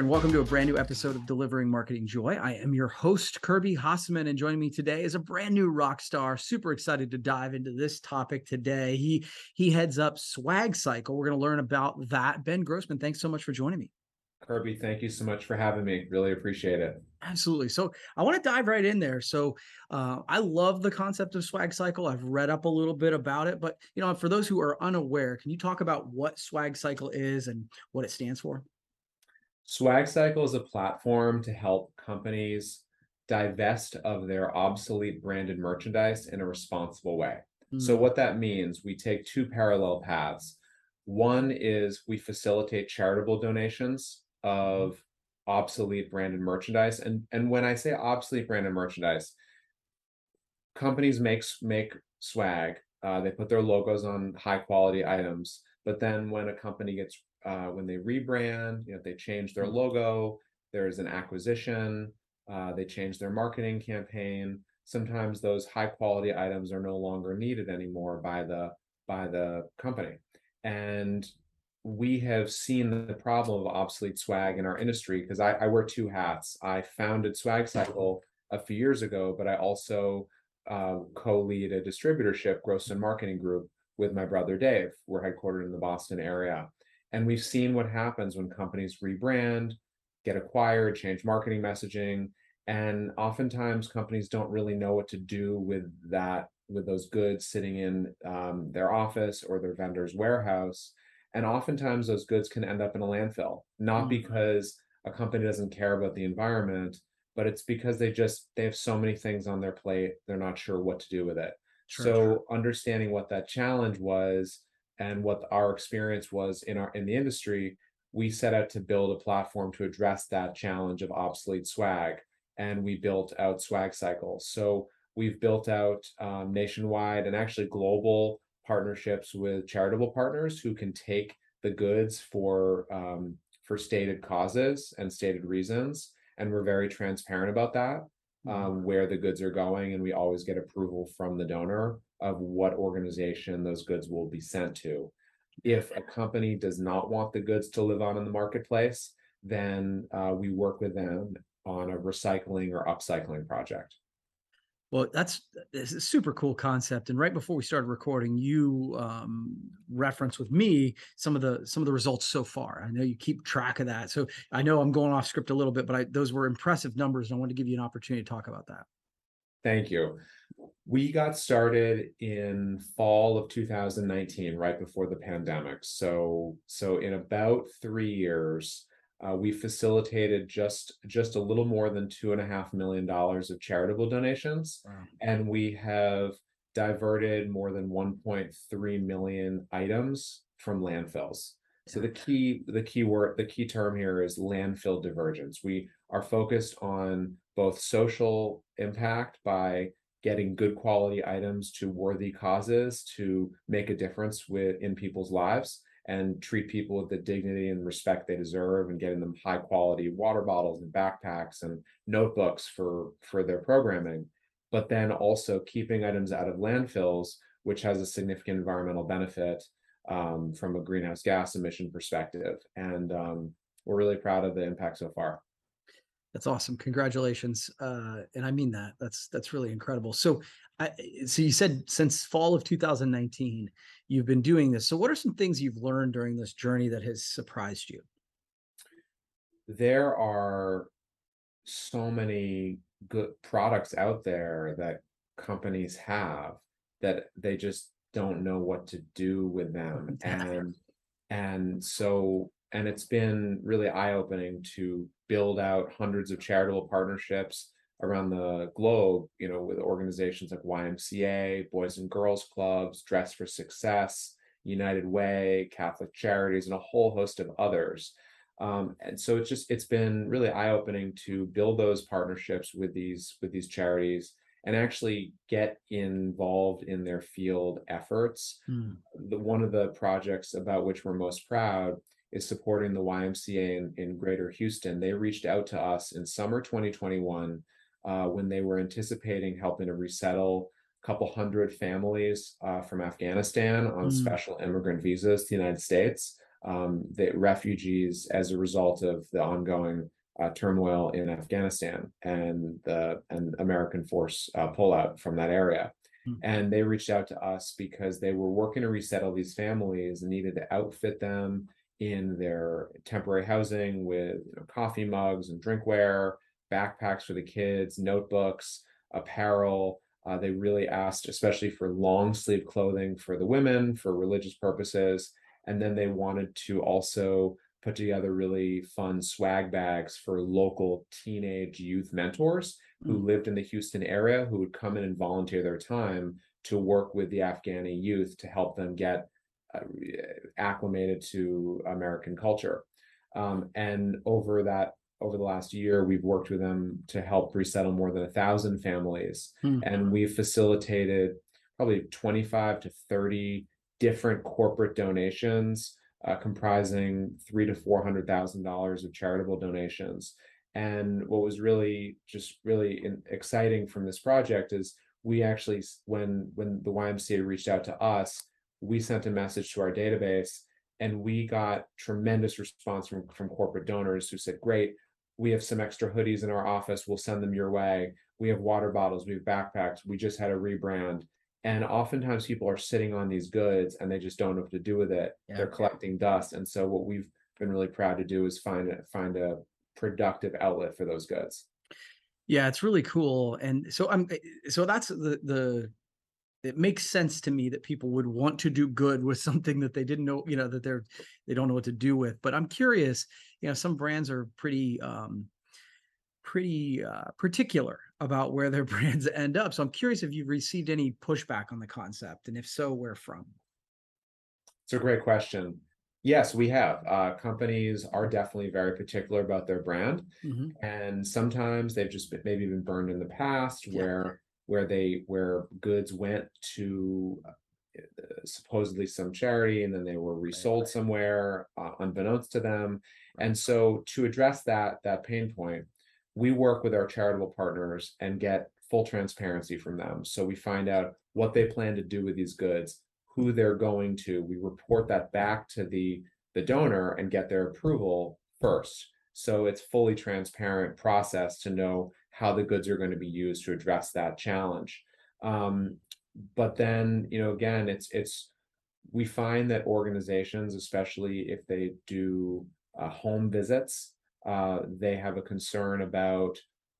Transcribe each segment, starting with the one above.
and welcome to a brand new episode of Delivering Marketing Joy. I am your host, Kirby Hasseman, and joining me today is a brand new rock star. Super excited to dive into this topic today. He he heads up Swag Cycle. We're going to learn about that. Ben Grossman, thanks so much for joining me. Kirby, thank you so much for having me. Really appreciate it. Absolutely. So I want to dive right in there. So uh, I love the concept of Swag Cycle. I've read up a little bit about it, but you know, for those who are unaware, can you talk about what Swag Cycle is and what it stands for? Swag Cycle is a platform to help companies divest of their obsolete branded merchandise in a responsible way. Mm. So, what that means, we take two parallel paths. One is we facilitate charitable donations of obsolete branded merchandise. And, and when I say obsolete branded merchandise, companies make, make swag, uh, they put their logos on high quality items. But then when a company gets uh, when they rebrand, you know, they change their mm-hmm. logo, there's an acquisition, uh, they change their marketing campaign. Sometimes those high quality items are no longer needed anymore by the by the company. And we have seen the problem of obsolete swag in our industry because I, I, wear two hats. I founded Swag Cycle a few years ago, but I also uh, co-lead a distributorship, Grossman Marketing Group, with my brother Dave. We're headquartered in the Boston area. And we've seen what happens when companies rebrand, get acquired, change marketing messaging. And oftentimes companies don't really know what to do with that, with those goods sitting in um, their office or their vendor's warehouse. And oftentimes those goods can end up in a landfill, not mm-hmm. because a company doesn't care about the environment, but it's because they just they have so many things on their plate, they're not sure what to do with it. Sure, so sure. understanding what that challenge was and what our experience was in our in the industry, we set out to build a platform to address that challenge of obsolete swag, and we built out Swag Cycles. So we've built out um, nationwide and actually global partnerships with charitable partners who can take the goods for um, for stated causes and stated reasons, and we're very transparent about that. Mm-hmm. Um, where the goods are going, and we always get approval from the donor of what organization those goods will be sent to. If a company does not want the goods to live on in the marketplace, then uh, we work with them on a recycling or upcycling project. Well, that's, that's a super cool concept. And right before we started recording, you um, referenced with me some of the some of the results so far. I know you keep track of that, so I know I'm going off script a little bit, but I, those were impressive numbers, and I want to give you an opportunity to talk about that. Thank you. We got started in fall of 2019, right before the pandemic. So, so in about three years, uh, we facilitated just just a little more than two and a half million dollars of charitable donations, wow. and we have diverted more than 1.3 million items from landfills. So the key the key word the key term here is landfill divergence. We are focused on both social impact by getting good quality items to worthy causes to make a difference with in people's lives and treat people with the dignity and respect they deserve and getting them high quality water bottles and backpacks and notebooks for for their programming. But then also keeping items out of landfills which has a significant environmental benefit um, from a greenhouse gas emission perspective. And um, we're really proud of the impact so far that's awesome. Congratulations. Uh, and I mean that. That's that's really incredible. So I, so you said since fall of 2019 you've been doing this. So what are some things you've learned during this journey that has surprised you? There are so many good products out there that companies have that they just don't know what to do with them and and so and it's been really eye-opening to build out hundreds of charitable partnerships around the globe you know with organizations like ymca boys and girls clubs dress for success united way catholic charities and a whole host of others um, and so it's just it's been really eye-opening to build those partnerships with these with these charities and actually get involved in their field efforts mm. the, one of the projects about which we're most proud is supporting the YMCA in, in Greater Houston. They reached out to us in summer 2021 uh, when they were anticipating helping to resettle a couple hundred families uh, from Afghanistan on mm. special immigrant visas to the United States. um, the refugees as a result of the ongoing uh, turmoil in Afghanistan and the and American force uh, pullout from that area. Mm-hmm. And they reached out to us because they were working to resettle these families and needed to outfit them in their temporary housing with you know, coffee mugs and drinkware, backpacks for the kids, notebooks, apparel. Uh, they really asked, especially for long sleeve clothing for the women for religious purposes. And then they wanted to also put together really fun swag bags for local teenage youth mentors who mm. lived in the Houston area who would come in and volunteer their time to work with the Afghani youth to help them get acclimated to American culture. Um, and over that, over the last year, we've worked with them to help resettle more than a thousand families, hmm. and we've facilitated probably 25 to 30 different corporate donations, uh, comprising three to four hundred thousand dollars of charitable donations. And what was really just really in, exciting from this project is we actually, when when the YMCA reached out to us, we sent a message to our database and we got tremendous response from, from corporate donors who said, great, we have some extra hoodies in our office, we'll send them your way. We have water bottles, we have backpacks, we just had a rebrand. And oftentimes people are sitting on these goods and they just don't know what to do with it. Yeah. They're collecting dust. And so what we've been really proud to do is find a, find a productive outlet for those goods. Yeah, it's really cool. And so I'm so that's the the it makes sense to me that people would want to do good with something that they didn't know, you know, that they're they don't know what to do with. But I'm curious, you know, some brands are pretty um pretty uh particular about where their brands end up. So I'm curious if you've received any pushback on the concept and if so, where from? It's a great question. Yes, we have. Uh, companies are definitely very particular about their brand, mm-hmm. and sometimes they've just been, maybe been burned in the past, yeah. where where they where goods went to uh, supposedly some charity and then they were resold somewhere uh, unbeknownst to them. And so to address that that pain point we work with our charitable partners and get full transparency from them. So we find out what they plan to do with these goods who they're going to. We report that back to the the donor and get their approval first. So it's fully transparent process to know how the goods are going to be used to address that challenge. Um, but then, you know, again, it's it's we find that organizations, especially if they do uh, home visits, uh, they have a concern about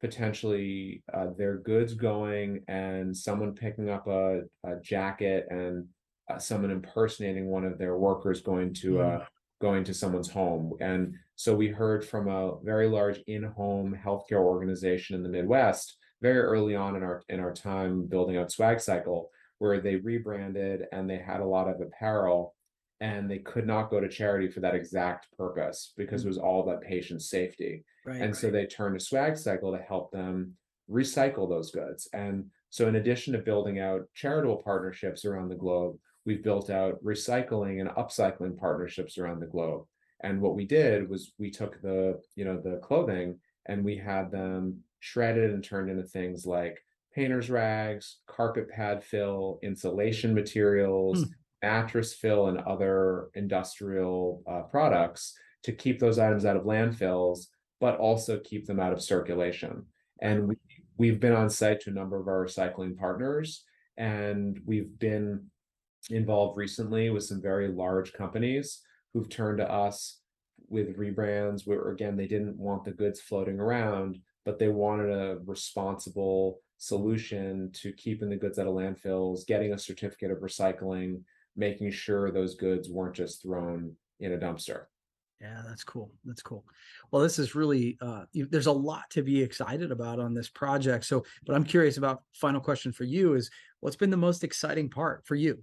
potentially uh, their goods going and someone picking up a, a jacket and uh, someone impersonating one of their workers going to mm. going to someone's home and so we heard from a very large in-home healthcare organization in the Midwest very early on in our in our time building out Swag Cycle, where they rebranded and they had a lot of apparel and they could not go to charity for that exact purpose because it mm. was all about patient safety. Right, and right. so they turned to Swag Cycle to help them recycle those goods. And so in addition to building out charitable partnerships around the globe, we've built out recycling and upcycling partnerships around the globe. And what we did was we took the, you know, the clothing and we had them shredded and turned into things like painter's rags, carpet pad fill, insulation materials, mm. mattress fill, and other industrial uh, products to keep those items out of landfills, but also keep them out of circulation. And we, we've been on site to a number of our recycling partners, and we've been involved recently with some very large companies who've turned to us with rebrands where again they didn't want the goods floating around but they wanted a responsible solution to keeping the goods out of landfills getting a certificate of recycling making sure those goods weren't just thrown in a dumpster. Yeah that's cool that's cool. Well this is really uh you, there's a lot to be excited about on this project so but i'm curious about final question for you is what's been the most exciting part for you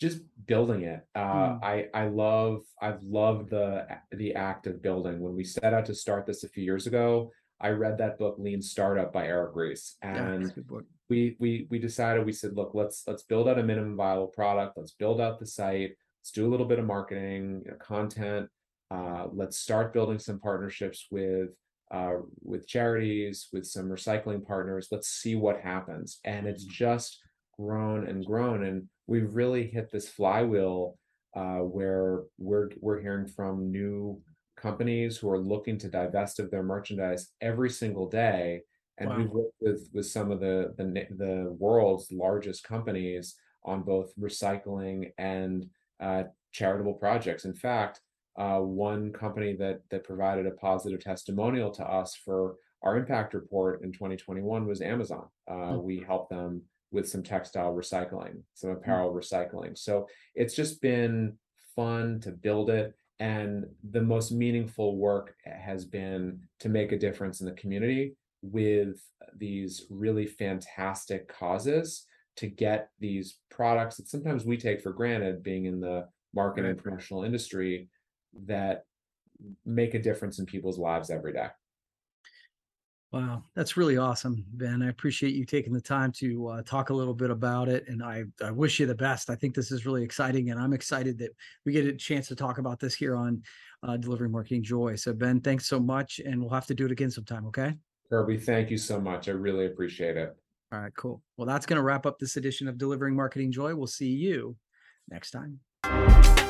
just building it. Uh, mm. I I love I've loved the the act of building. When we set out to start this a few years ago, I read that book Lean Startup by Eric Ries, and yeah, we we we decided we said, look, let's let's build out a minimum viable product. Let's build out the site. Let's do a little bit of marketing, you know, content. Uh, let's start building some partnerships with uh, with charities, with some recycling partners. Let's see what happens. And it's hmm. just grown and grown and we've really hit this flywheel uh, where we're we're hearing from new companies who are looking to divest of their merchandise every single day. And Wow. we've worked with with some of the the the world's largest companies on both recycling and uh, charitable projects. In fact, uh, one company that that provided a positive testimonial to us for our impact report in 2021 was Amazon. Uh, Mm. we helped them with some textile recycling, some Mm. apparel recycling. So it's just been fun to build it. And the most meaningful work has been to make a difference in the community with these really fantastic causes to get these products that sometimes we take for granted being in the marketing and promotional industry that make a difference in people's lives every day. Wow, that's really awesome, Ben. I appreciate you taking the time to uh, talk a little bit about it, and I, I wish you the best. I think this is really exciting, and I'm excited that we get a chance to talk about this here on uh, Delivering Marketing Joy. So, Ben, thanks so much, and we'll have to do it again sometime. Okay. Kirby, thank you so much. I really appreciate it. All right, cool. Well, that's going to wrap up this edition of Delivering Marketing Joy. We'll see you next time.